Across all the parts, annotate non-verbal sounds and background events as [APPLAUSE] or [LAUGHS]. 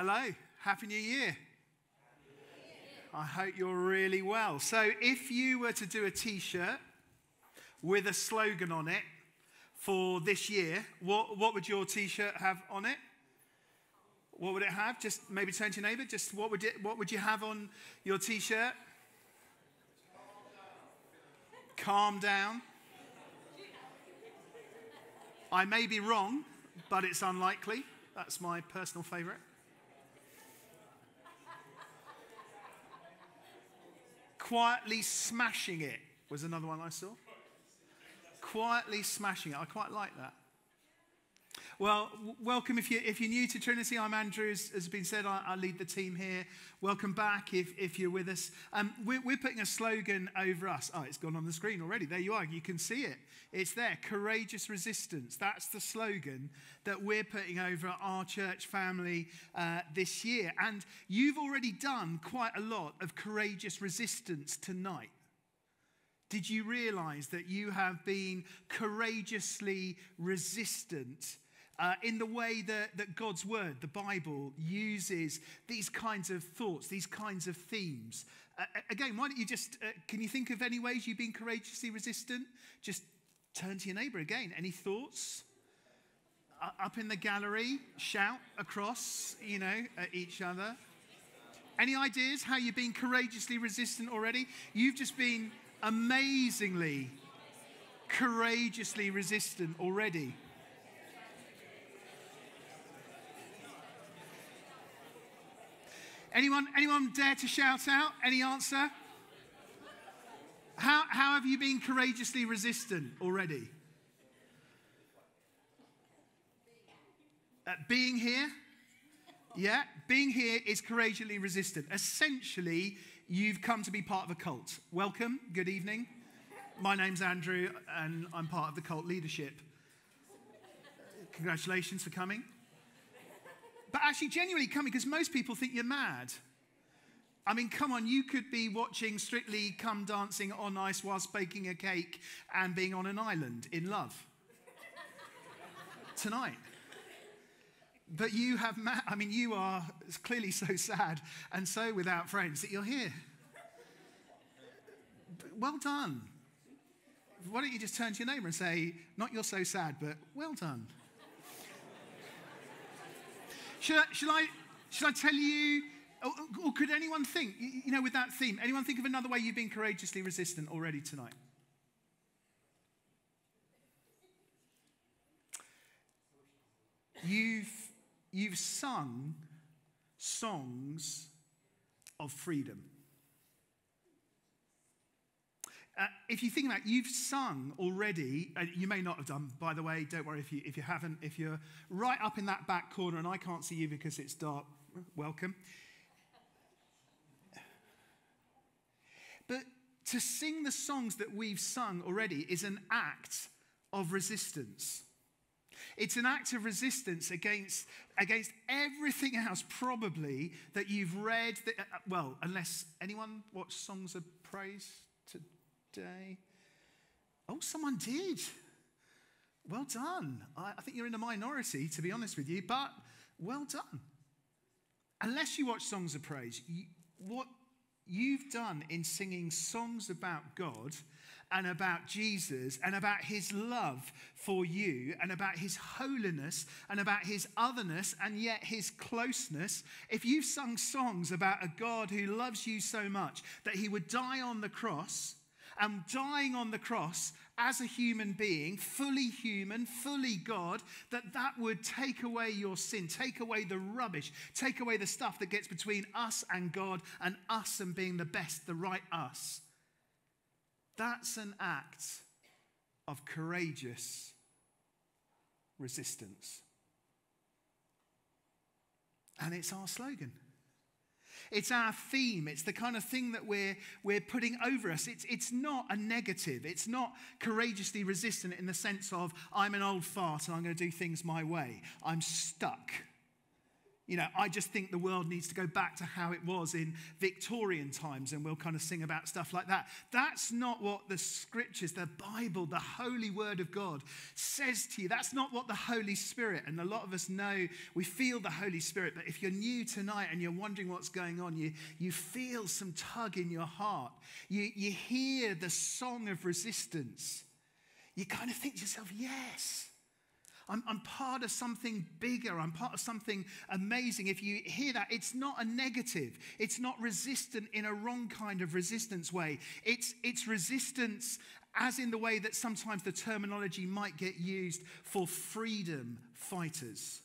Hello, Happy New Year. I hope you're really well. So, if you were to do a t shirt with a slogan on it for this year, what, what would your t shirt have on it? What would it have? Just maybe turn to your neighbor. Just what would, it, what would you have on your t shirt? Calm down. I may be wrong, but it's unlikely. That's my personal favorite. Quietly smashing it was another one I saw. Quietly smashing it. I quite like that. Well, welcome if, you, if you're new to Trinity. I'm Andrew, as has been said, I, I, lead the team here. Welcome back if, if you're with us. Um, we're, we're putting a slogan over us. Oh, it's gone on the screen already. There you are. You can see it. It's there. Courageous resistance. That's the slogan that we're putting over our church family uh, this year. And you've already done quite a lot of courageous resistance tonight. Did you realize that you have been courageously resistant uh, in the way that, that God's word, the Bible, uses these kinds of thoughts, these kinds of themes. Uh, again, why don't you just, uh, can you think of any ways you've been courageously resistant? Just turn to your neighbor again. Any thoughts? up in the gallery, shout across, you know, at each other. Any ideas how you've been courageously resistant already? You've just been amazingly courageously resistant already. Anyone, anyone dare to shout out? Any answer? How, how have you been courageously resistant already? Uh, being here? Yeah, being here is courageously resistant. Essentially, you've come to be part of a cult. Welcome, good evening. My name's Andrew, and I'm part of the cult leadership. Congratulations for coming but actually genuinely coming because most people think you're mad. I mean, come on, you could be watching Strictly Come Dancing on Ice whilst baking a cake and being on an island in love [LAUGHS] tonight. But you have, ma- I mean, you are clearly so sad and so without friends that you're here. Well done. Why don't you just turn to your neighbor and say, not you're so sad, but well done. Should I, should I, I tell you, or, or could anyone think, you know, with that theme, anyone think of another way you've been courageously resistant already tonight? You've, you've sung songs of freedom. Uh, if you think about it, you've sung already, uh, you may not have done, by the way, don't worry if you, if you haven't. If you're right up in that back corner and I can't see you because it's dark, welcome. But to sing the songs that we've sung already is an act of resistance. It's an act of resistance against, against everything else, probably, that you've read. That, uh, well, unless anyone watched Songs of Praise day? Oh, someone did. Well done. I, I think you're in the minority, to be honest with you, but well done. Unless you watch Songs of Praise, you, what you've done in singing songs about God and about Jesus and about his love for you and about his holiness and about his otherness and yet his closeness, if you've sung songs about a God who loves you so much that he would die on the cross and dying on the cross as a human being, fully human, fully God, that that would take away your sin, take away the rubbish, take away the stuff that gets between us and God and us and being the best, the right us. That's an act of courageous resistance. And it's our slogan. It's our theme. It's the kind of thing that we're, we're putting over us. It's, it's not a negative. It's not courageously resistant in the sense of, I'm an old fart and I'm going to do things my way. I'm stuck. You know, I just think the world needs to go back to how it was in Victorian times, and we'll kind of sing about stuff like that. That's not what the scriptures, the Bible, the holy word of God says to you. That's not what the Holy Spirit, and a lot of us know we feel the Holy Spirit, but if you're new tonight and you're wondering what's going on, you, you feel some tug in your heart. You, you hear the song of resistance. You kind of think to yourself, yes. I'm, I'm part of something bigger. I'm part of something amazing. If you hear that, it's not a negative. It's not resistant in a wrong kind of resistance way. It's, it's resistance as in the way that sometimes the terminology might get used for freedom fighters.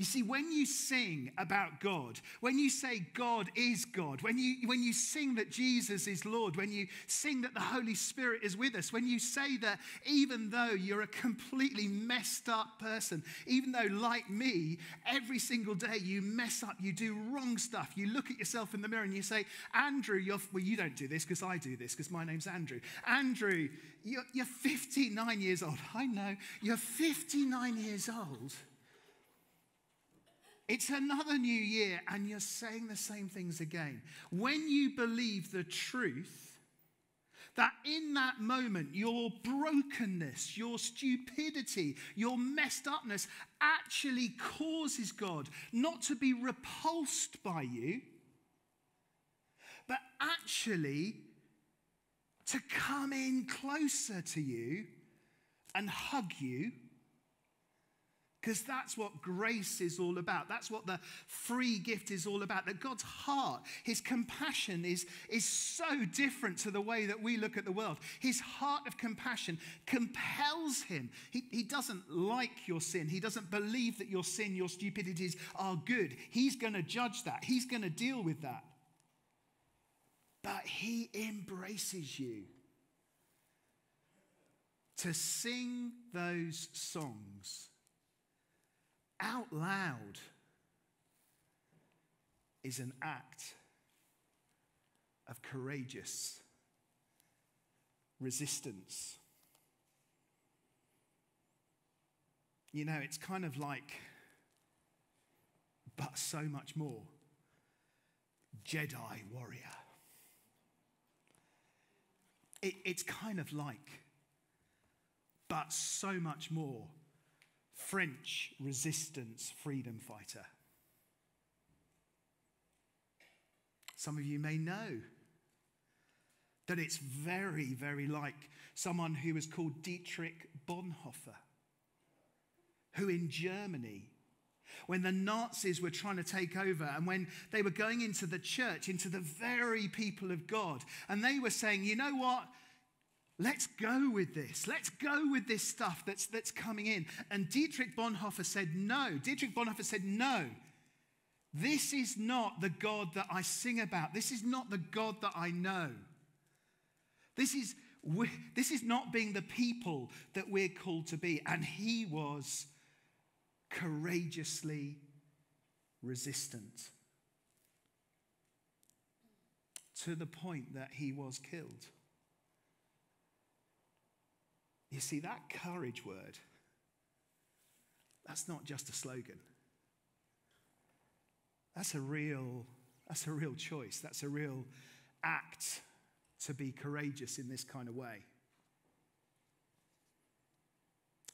You see, when you sing about God, when you say God is God, when you, when you sing that Jesus is Lord, when you sing that the Holy Spirit is with us, when you say that even though you're a completely messed up person, even though, like me, every single day you mess up, you do wrong stuff, you look at yourself in the mirror and you say, Andrew, you're, well, you don't do this because I do this because my name's Andrew. Andrew, you're, you're 59 years old. I know, you're 59 years old it's another new year, and you're saying the same things again. When you believe the truth, that in that moment, your brokenness, your stupidity, your messed upness actually causes God not to be repulsed by you, but actually to come in closer to you and hug you because that's what grace is all about. That's what the free gift is all about. That God's heart, his compassion is, is so different to the way that we look at the world. His heart of compassion compels him. He, he doesn't like your sin, he doesn't believe that your sin, your stupidities are good. He's going to judge that, he's going to deal with that. But he embraces you. To sing those songs out loud is an act of courageous resistance. You know, it's kind of like, but so much more. Jedi warrior. It, it's kind of like, but so much more French resistance freedom fighter. Some of you may know that it's very, very like someone who was called Dietrich Bonhoeffer, who in Germany, when the Nazis were trying to take over and when they were going into the church, into the very people of God, and they were saying, you know what? Let's go with this. Let's go with this stuff that's, that's coming in. And Dietrich Bonhoeffer said, No. Dietrich Bonhoeffer said, No. This is not the God that I sing about. This is not the God that I know. This is, this is not being the people that we're called to be. And he was courageously resistant to the point that he was killed. You see, that courage word, that's not just a slogan. That's a real, that's a real choice. That's a real act to be courageous in this kind of way.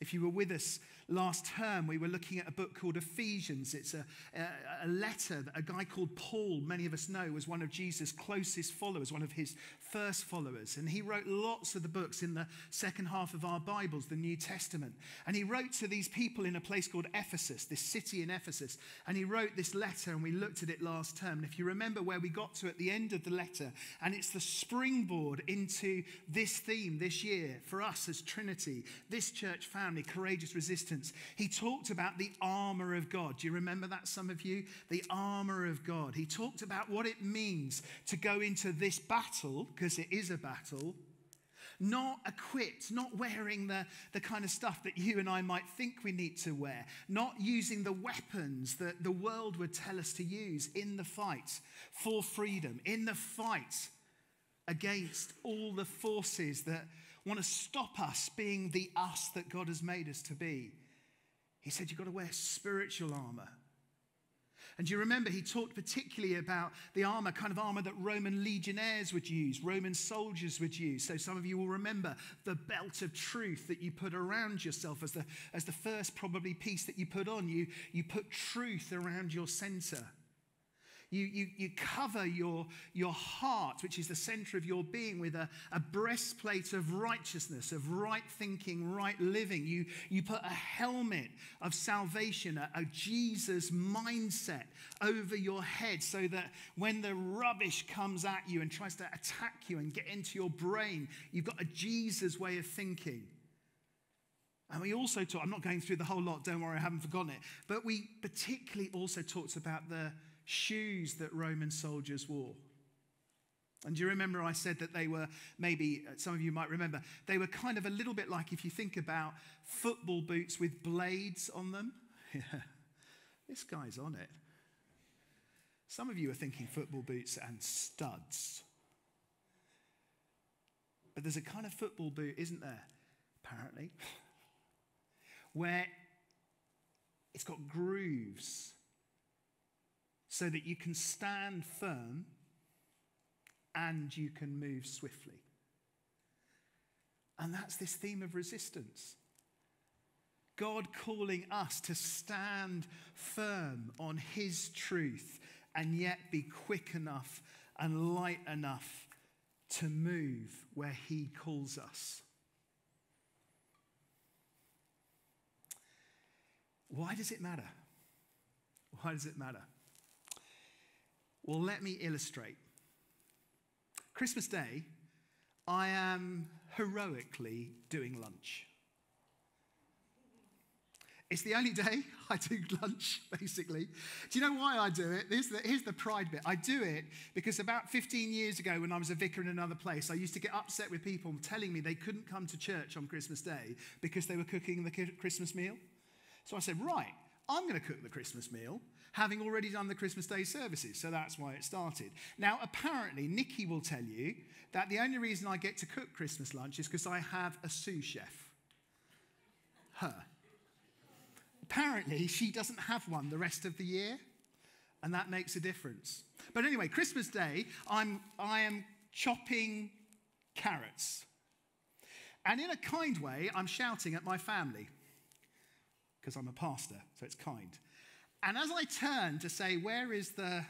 If you were with us last term, we were looking at a book called Ephesians. It's a, a, a, letter that a guy called Paul, many of us know, was one of Jesus' closest followers, one of his first followers. And he wrote lots of the books in the second half of our Bibles, the New Testament. And he wrote to these people in a place called Ephesus, this city in Ephesus. And he wrote this letter, and we looked at it last term. And if you remember where we got to at the end of the letter, and it's the springboard into this theme this year for us as Trinity, this church family, courageous resistance. He talked about the armor of God. Do you remember that, some of you? The armor of God. He talked about what it means to go into this battle because it is a battle, not equipped, not wearing the, the kind of stuff that you and I might think we need to wear, not using the weapons that the world would tell us to use in the fight for freedom, in the fight against all the forces that want to stop us being the us that God has made us to be. He said you've got to wear spiritual armor. And you remember he talked particularly about the armor, kind of armor that Roman legionnaires would use, Roman soldiers would use. So some of you will remember the belt of truth that you put around yourself as the, as the first probably piece that you put on. You, you put truth around your center. You, you, you cover your, your heart, which is the center of your being, with a, a breastplate of righteousness, of right thinking, right living. You, you put a helmet of salvation, a, a Jesus mindset over your head so that when the rubbish comes at you and tries to attack you and get into your brain, you've got a Jesus way of thinking. And we also talk, I'm not going through the whole lot, don't worry, I haven't forgotten it. But we particularly also talked about the shoes that Roman soldiers wore. And do you remember I said that they were, maybe uh, some of you might remember, they were kind of a little bit like if you think about football boots with blades on them? [LAUGHS] Yeah, this guy's on it. Some of you are thinking football boots and studs. But there's a kind of football boot, isn't there? Apparently, [LAUGHS] where it's got grooves so that you can stand firm and you can move swiftly. And that's this theme of resistance. God calling us to stand firm on His truth and yet be quick enough and light enough to move where He calls us. Why does it matter? Why does it matter? Well, let me illustrate. Christmas Day, I am heroically doing lunch. It's the only day [LAUGHS] I do lunch, basically. Do you know why I do it? Here's the, here's the pride bit. I do it because about 15 years ago, when I was a vicar in another place, I used to get upset with people telling me they couldn't come to church on Christmas Day because they were cooking the Christmas meal. So I said, right, I'm going to cook the Christmas meal having already done the Christmas Day services. So that's why it started. Now, apparently, Nikki will tell you that the only reason I get to cook Christmas lunch is because I have a sous chef. Her. Apparently, she doesn't have one the rest of the year, and that makes a difference. But anyway, Christmas Day, I'm, I am chopping carrots. And in a kind way, I'm shouting at my family because I'm a pastor, so it's kind. And as I turn to say, where is the.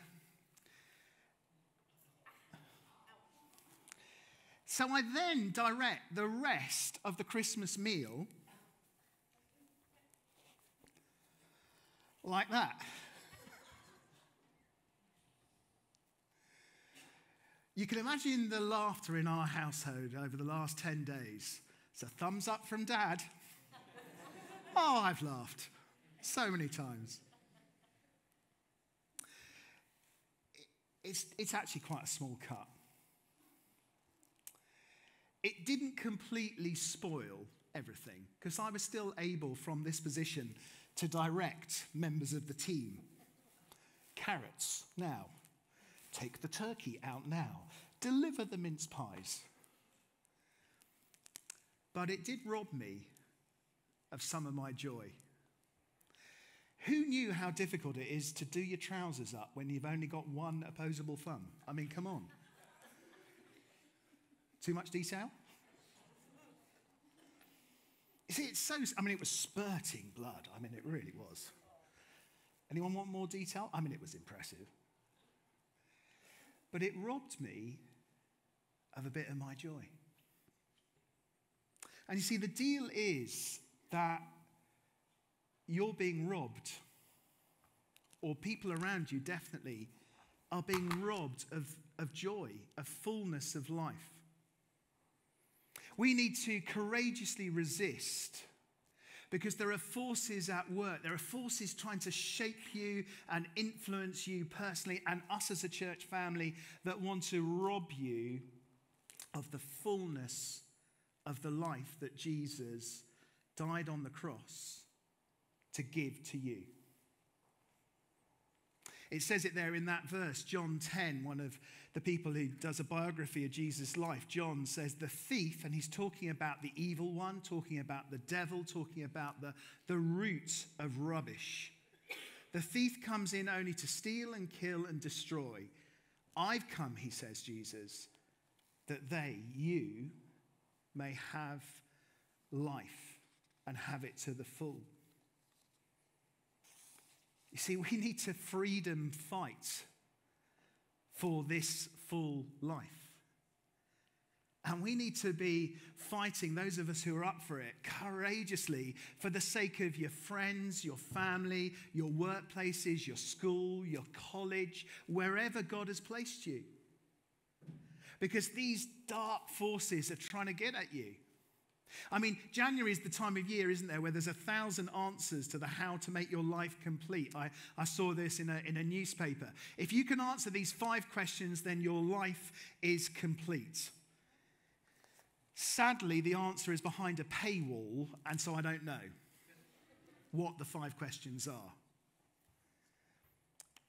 So I then direct the rest of the Christmas meal like that. You can imagine the laughter in our household over the last 10 days. It's a thumbs up from dad. oh, I've laughed so many times. It's, it's actually quite a small cut. It didn't completely spoil everything because I was still able from this position to direct members of the team. Carrots, now. Take the turkey out now. Deliver the mince pies. But it did rob me of some of my joy. Who knew how difficult it is to do your trousers up when you've only got one opposable thumb? I mean, come on. Too much detail? You see, it's so, I mean, it was spurting blood. I mean, it really was. Anyone want more detail? I mean, it was impressive. But it robbed me of a bit of my joy. And you see, the deal is that you're being robbed, or people around you definitely are being robbed of, of joy, of fullness of life. We need to courageously resist because there are forces at work. There are forces trying to shape you and influence you personally and us as a church family that want to rob you of the fullness of the life that Jesus died on the cross to give to you. It says it there in that verse, John 10, one of the people who does a biography of Jesus' life. John says, The thief, and he's talking about the evil one, talking about the devil, talking about the, the root of rubbish. The thief comes in only to steal and kill and destroy. I've come, he says, Jesus, that they, you, may have life and have it to the full. You see, we need to freedom fight for this full life. And we need to be fighting, those of us who are up for it, courageously for the sake of your friends, your family, your workplaces, your school, your college, wherever God has placed you. Because these dark forces are trying to get at you. I mean, January is the time of year, isn't there, where there's a thousand answers to the how to make your life complete. I, I saw this in a, in a newspaper. If you can answer these five questions, then your life is complete. Sadly, the answer is behind a paywall, and so I don't know what the five questions are.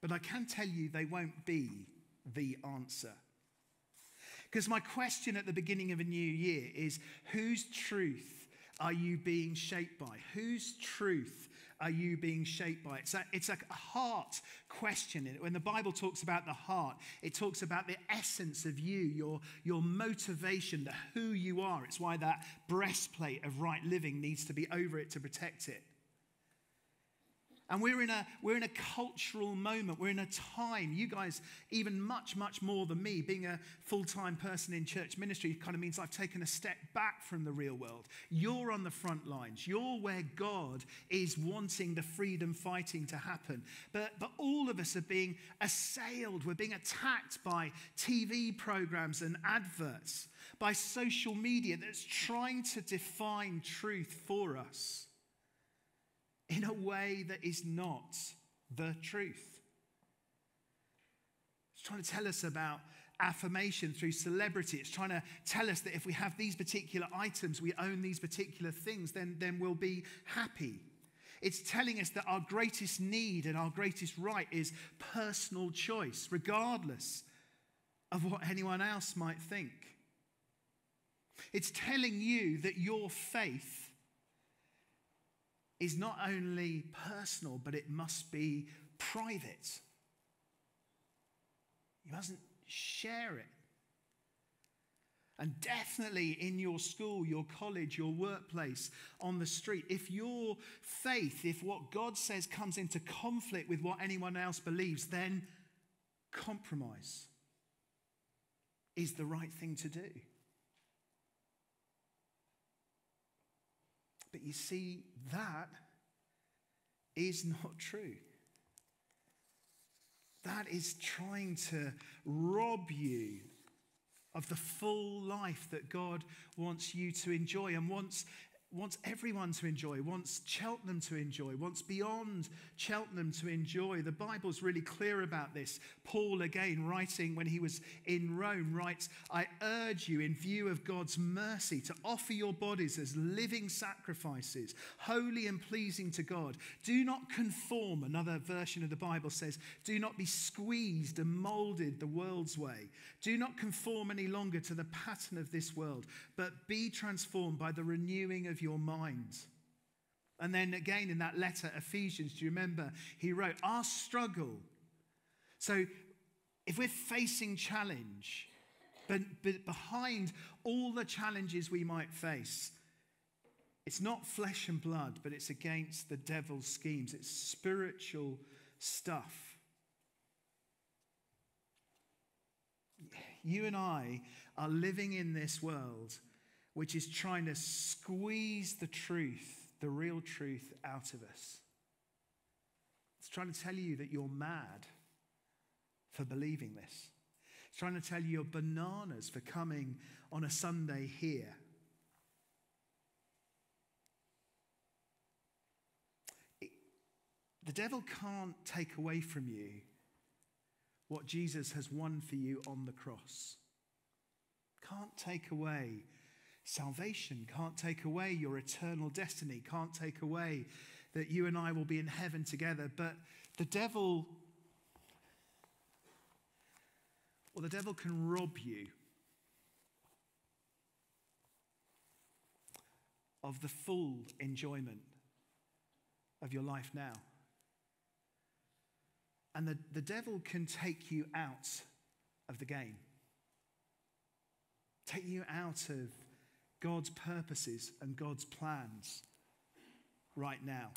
But I can tell you they won't be the answer. Because my question at the beginning of a new year is whose truth are you being shaped by? Whose truth are you being shaped by? It's a, it's a heart question. When the Bible talks about the heart, it talks about the essence of you, your, your motivation, the who you are. It's why that breastplate of right living needs to be over it to protect it. And we're in, a, we're in a cultural moment. We're in a time, you guys, even much, much more than me, being a full time person in church ministry, kind of means I've taken a step back from the real world. You're on the front lines. You're where God is wanting the freedom fighting to happen. But, but all of us are being assailed. We're being attacked by TV programs and adverts, by social media that's trying to define truth for us in a way that is not the truth. It's trying to tell us about affirmation through celebrity. It's trying to tell us that if we have these particular items, we own these particular things, then, then we'll be happy. It's telling us that our greatest need and our greatest right is personal choice, regardless of what anyone else might think. It's telling you that your faith is not only personal, but it must be private. You mustn't share it. And definitely in your school, your college, your workplace, on the street, if your faith, if what God says comes into conflict with what anyone else believes, then compromise is the right thing to do. But you see, that is not true. That is trying to rob you of the full life that God wants you to enjoy and wants wants everyone to enjoy, wants Cheltenham to enjoy, wants beyond Cheltenham to enjoy. The Bible's really clear about this. Paul, again, writing when he was in Rome, writes, I urge you, in view of God's mercy, to offer your bodies as living sacrifices, holy and pleasing to God. Do not conform, another version of the Bible says, do not be squeezed and molded the world's way. Do not conform any longer to the pattern of this world, but be transformed by the renewing of of your mind. And then again in that letter, Ephesians, do you remember? He wrote, Our struggle. So if we're facing challenge, but, but behind all the challenges we might face, it's not flesh and blood, but it's against the devil's schemes. It's spiritual stuff. You and I are living in this world which is trying to squeeze the truth, the real truth, out of us. It's trying to tell you that you're mad for believing this. It's trying to tell you you're bananas for coming on a Sunday here. It, the devil can't take away from you what Jesus has won for you on the cross. Can't take away Salvation can't take away your eternal destiny, can't take away that you and I will be in heaven together. But the devil or the devil can rob you of the full enjoyment of your life now. And the, the devil can take you out of the game, take you out of God's purposes and God's plans right now.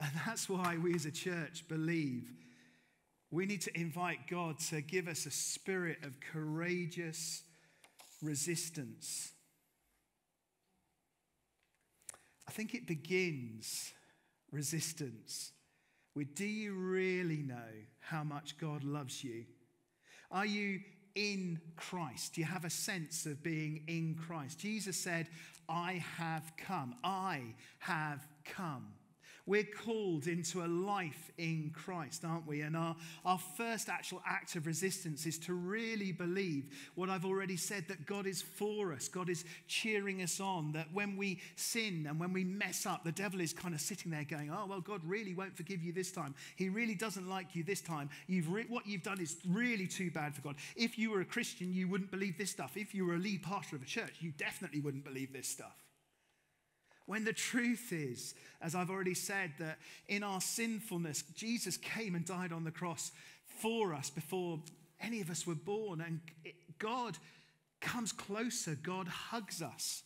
And that's why we as a church believe we need to invite God to give us a spirit of courageous resistance. I think it begins resistance with Do you really know how much God loves you? Are you in Christ? Do you have a sense of being in Christ? Jesus said, I have come. I have come. We're called into a life in Christ, aren't we? And our, our first actual act of resistance is to really believe what I've already said that God is for us. God is cheering us on. That when we sin and when we mess up, the devil is kind of sitting there going, Oh, well, God really won't forgive you this time. He really doesn't like you this time. You've re- what you've done is really too bad for God. If you were a Christian, you wouldn't believe this stuff. If you were a lead pastor of a church, you definitely wouldn't believe this stuff. When the truth is, as I've already said, that in our sinfulness, Jesus came and died on the cross for us before any of us were born. And God comes closer, God hugs us.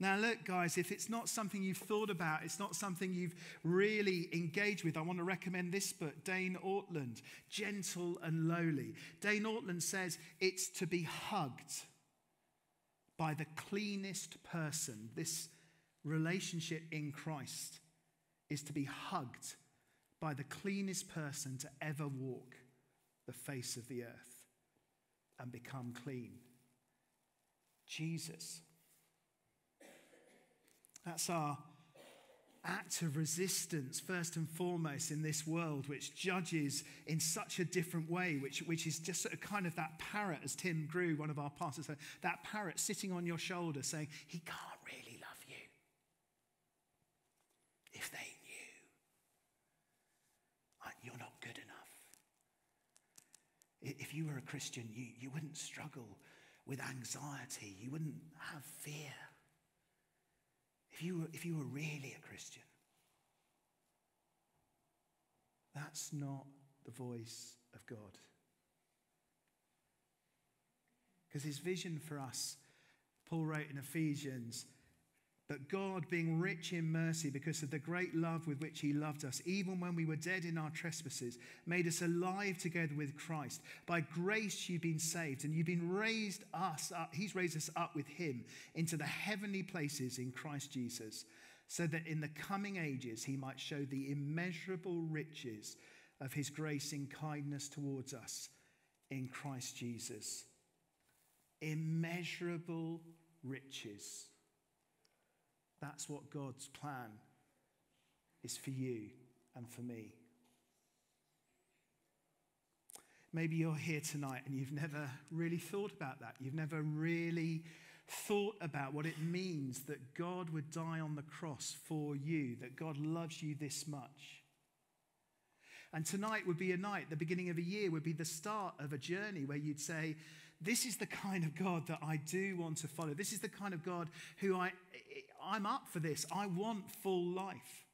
Now, look, guys, if it's not something you've thought about, it's not something you've really engaged with, I want to recommend this book, Dane Ortlund, Gentle and Lowly. Dane Ortlund says it's to be hugged by the cleanest person. This relationship in Christ is to be hugged by the cleanest person to ever walk the face of the earth and become clean Jesus. That's our act of resistance, first and foremost, in this world, which judges in such a different way, which, which is just sort of kind of that parrot, as Tim Grew, one of our pastors, said, that parrot sitting on your shoulder saying, He can't really if they knew you're not good enough. If you were a Christian, you, you wouldn't struggle with anxiety, you wouldn't have fear. If you, were, if you were really a Christian, that's not the voice of God. Because his vision for us, Paul wrote in Ephesians, but God, being rich in mercy because of the great love with which He loved us, even when we were dead in our trespasses, made us alive together with Christ. By grace you've been saved, and you've been raised us up. He's raised us up with Him into the heavenly places in Christ Jesus, so that in the coming ages He might show the immeasurable riches of His grace in kindness towards us in Christ Jesus. Immeasurable riches that's what God's plan is for you and for me. Maybe you're here tonight and you've never really thought about that. You've never really thought about what it means that God would die on the cross for you, that God loves you this much. And tonight would be a night, the beginning of a year would be the start of a journey where you'd say, This is the kind of God that I do want to follow. This is the kind of God who I, I'm up for this. I want full life.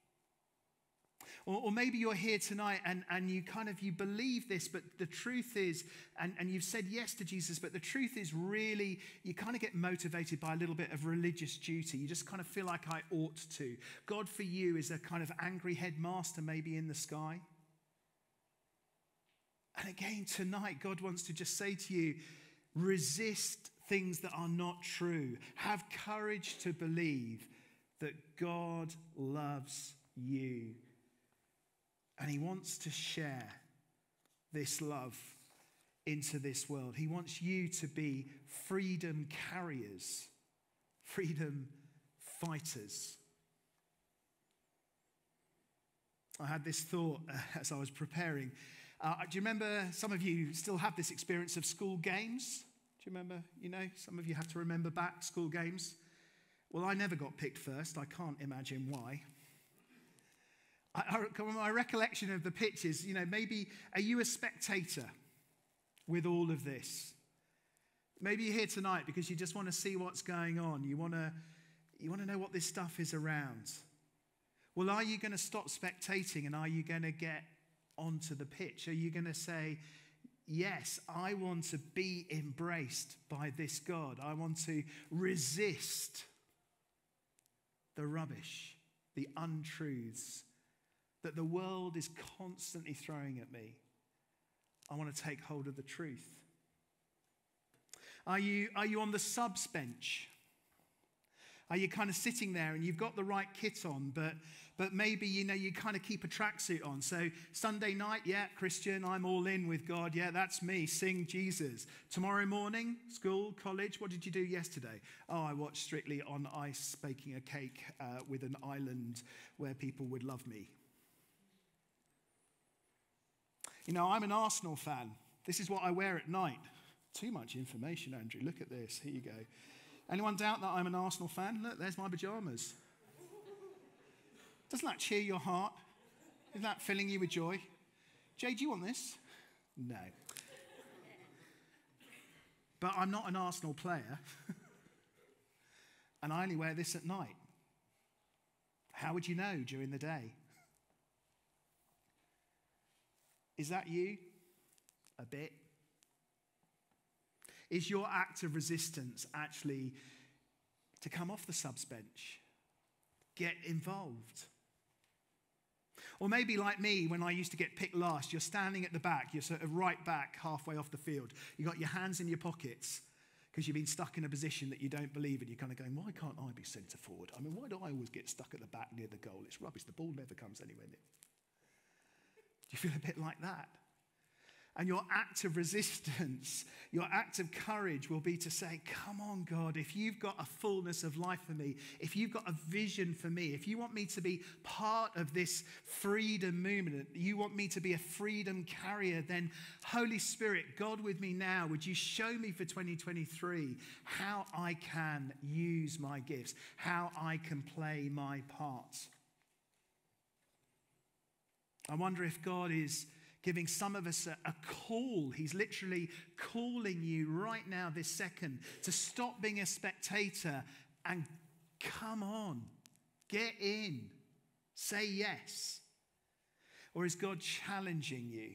Or, or, maybe you're here tonight and, and you kind of you believe this, but the truth is, and, and you've said yes to Jesus, but the truth is really you kind of get motivated by a little bit of religious duty. You just kind of feel like I ought to. God for you is a kind of angry headmaster maybe in the sky. And again, tonight, God wants to just say to you resist things that are not true. Have courage to believe that God loves you. And He wants to share this love into this world. He wants you to be freedom carriers, freedom fighters. I had this thought [LAUGHS] as I was preparing. Uh, do you remember some of you still have this experience of school games? Do you remember? You know, some of you have to remember back school games. Well, I never got picked first. I can't imagine why. I, I, my recollection of the pitch is, you know, maybe are you a spectator with all of this? Maybe you're here tonight because you just want to see what's going on. You want to, you want to know what this stuff is around. Well, are you going to stop spectating and are you going to get onto the pitch? Are you going to say, Yes, I want to be embraced by this God. I want to resist the rubbish, the untruths that the world is constantly throwing at me. I want to take hold of the truth. Are you, are you on the subs bench? Are you kind of sitting there and you've got the right kit on, but, but maybe you know you kind of keep a tracksuit on? So Sunday night, yeah, Christian, I'm all in with God. Yeah, that's me. Sing Jesus. Tomorrow morning, school, college, what did you do yesterday? Oh, I watched Strictly on Ice baking a cake uh, with an island where people would love me. You know, I'm an Arsenal fan. This is what I wear at night. Too much information, Andrew. Look at this. Here you go. Anyone doubt that I'm an Arsenal fan? Look, there's my pajamas. Doesn't that cheer your heart? Isn't that filling you with joy? Jay, do you want this? No. But I'm not an Arsenal player. [LAUGHS] and I only wear this at night. How would you know during the day? Is that you? A bit. Is your act of resistance actually to come off the subs bench? Get involved. Or maybe, like me, when I used to get picked last, you're standing at the back, you're sort of right back halfway off the field. You've got your hands in your pockets because you've been stuck in a position that you don't believe in. You're kind of going, why can't I be centre forward? I mean, why do I always get stuck at the back near the goal? It's rubbish. The ball never comes anywhere near. Do you feel a bit like that? And your act of resistance, [LAUGHS] your act of courage will be to say, Come on, God, if you've got a fullness of life for me, if you've got a vision for me, if you want me to be part of this freedom movement, you want me to be a freedom carrier, then Holy Spirit, God with me now, would you show me for 2023 how I can use my gifts, how I can play my part? I wonder if God is giving some of us a, a, call. He's literally calling you right now, this second, to stop being a spectator and come on, get in, say yes. Or is God challenging you?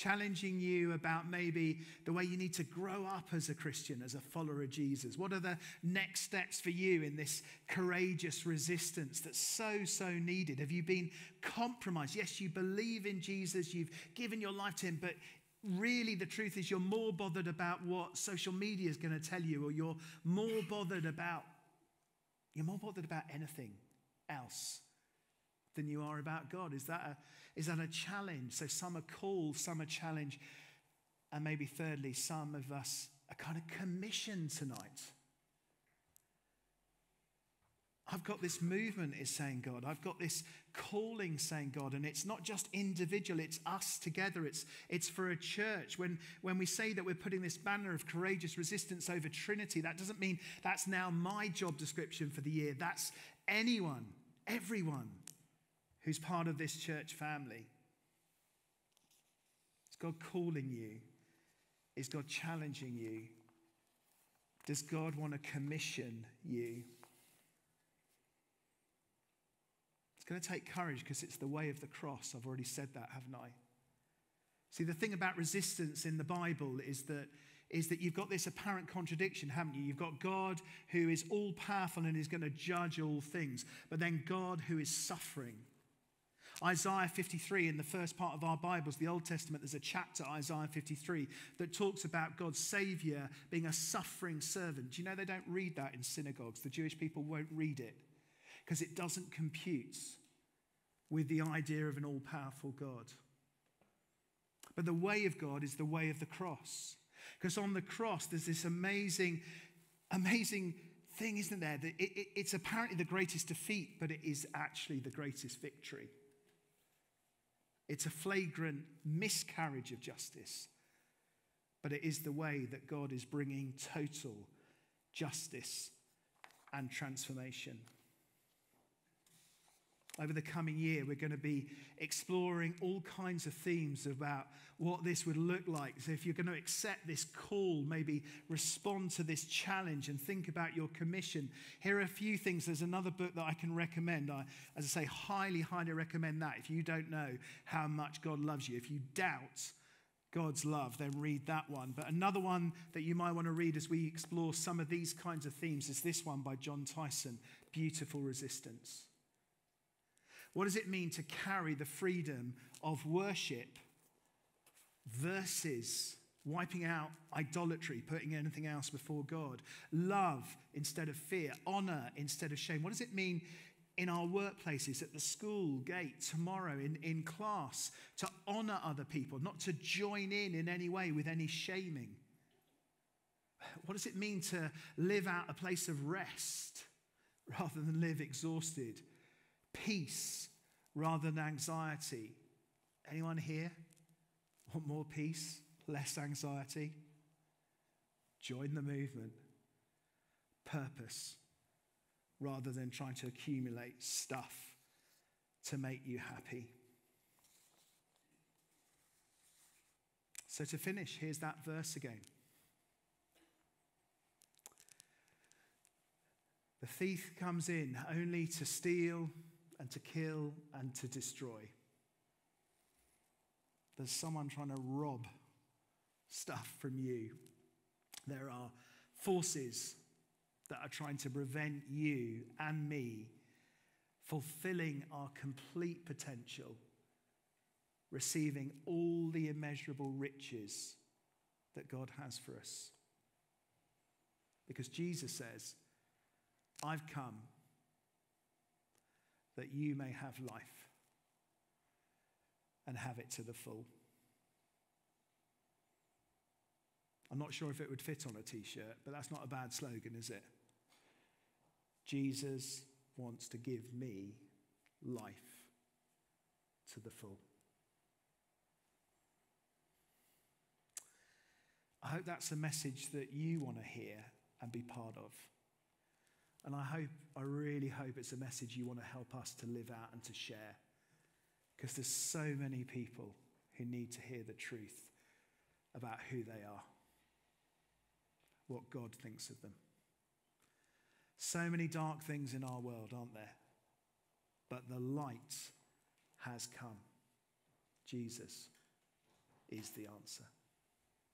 Challenging you about maybe the way you need to grow up as a Christian, as a follower of Jesus? What are the next steps for you in this courageous resistance that's so, so needed? Have you been compromised? Yes, you believe in Jesus, you've given your life to Him, but really the truth is you're more bothered about what social media is going to tell you, or you're more bothered about. You're more bothered about anything else than you are about God. Is that a, is that a challenge? So some are called, some are challenged. And maybe thirdly, some of us are kind of commissioned tonight. I've got this movement, is saying God. I've got this calling, saying God. And it's not just individual, it's us together. It's, it's for a church. When, when we say that we're putting this banner of courageous resistance over Trinity, that doesn't mean that's now my job description for the year. That's anyone, everyone who's part of this church family? Is God calling you? Is God challenging you? Does God want to commission you? It's going to take courage because it's the way of the cross. I've already said that, haven't I? See, the thing about resistance in the Bible is that is that you've got this apparent contradiction, haven't you? You've got God who is all powerful and is going to judge all things, but then God who is suffering. Isaiah 53, in the first part of our Bibles, the Old Testament, there's a chapter, Isaiah 53, that talks about God's Savior being a suffering servant. Do you know they don't read that in synagogues? The Jewish people won't read it because it doesn't compute with the idea of an all powerful God. But the way of God is the way of the cross. Because on the cross, there's this amazing, amazing thing, isn't there? It's apparently the greatest defeat, but it is actually the greatest victory. It's a flagrant miscarriage of justice, but it is the way that God is bringing total justice and transformation. Over the coming year, we're going to be exploring all kinds of themes about what this would look like. So, if you're going to accept this call, maybe respond to this challenge and think about your commission, here are a few things. There's another book that I can recommend. I, as I say, highly, highly recommend that. If you don't know how much God loves you, if you doubt, God's love, then read that one. But another one that you might want to read as we explore some of these kinds of themes is this one by Jon Tyson Beautiful Resistance. What does it mean to carry the freedom of worship versus wiping out idolatry, putting anything else before God? Love instead of fear, honor instead of shame. What does it mean in our workplaces, at the school gate, tomorrow, in, in class, to honor other people, not to join in in any way with any shaming. What does it mean to live out a place of rest rather than live exhausted? Peace rather than anxiety. Anyone here want more peace, less anxiety? Join the movement. Purpose rather than trying to accumulate stuff to make you happy. So, to finish, here's that verse again. The thief comes in only to steal and to kill and to destroy. There's someone trying to rob stuff from you. There are forces that are trying to prevent you and me fulfilling our complete potential, receiving all the immeasurable riches that God has for us. Because Jesus says, I've come that you may have life and have it to the full. I'm not sure if it would fit on a t shirt, but that's not a bad slogan, is it? Jesus wants to give me life to the full. I hope that's a message that you want to hear and be part of. And I hope, I really hope it's a message you want to help us to live out and to share. Because there's so many people who need to hear the truth about who they are, what God thinks of them. So many dark things in our world, aren't there? But the light has come. Jesus is the answer.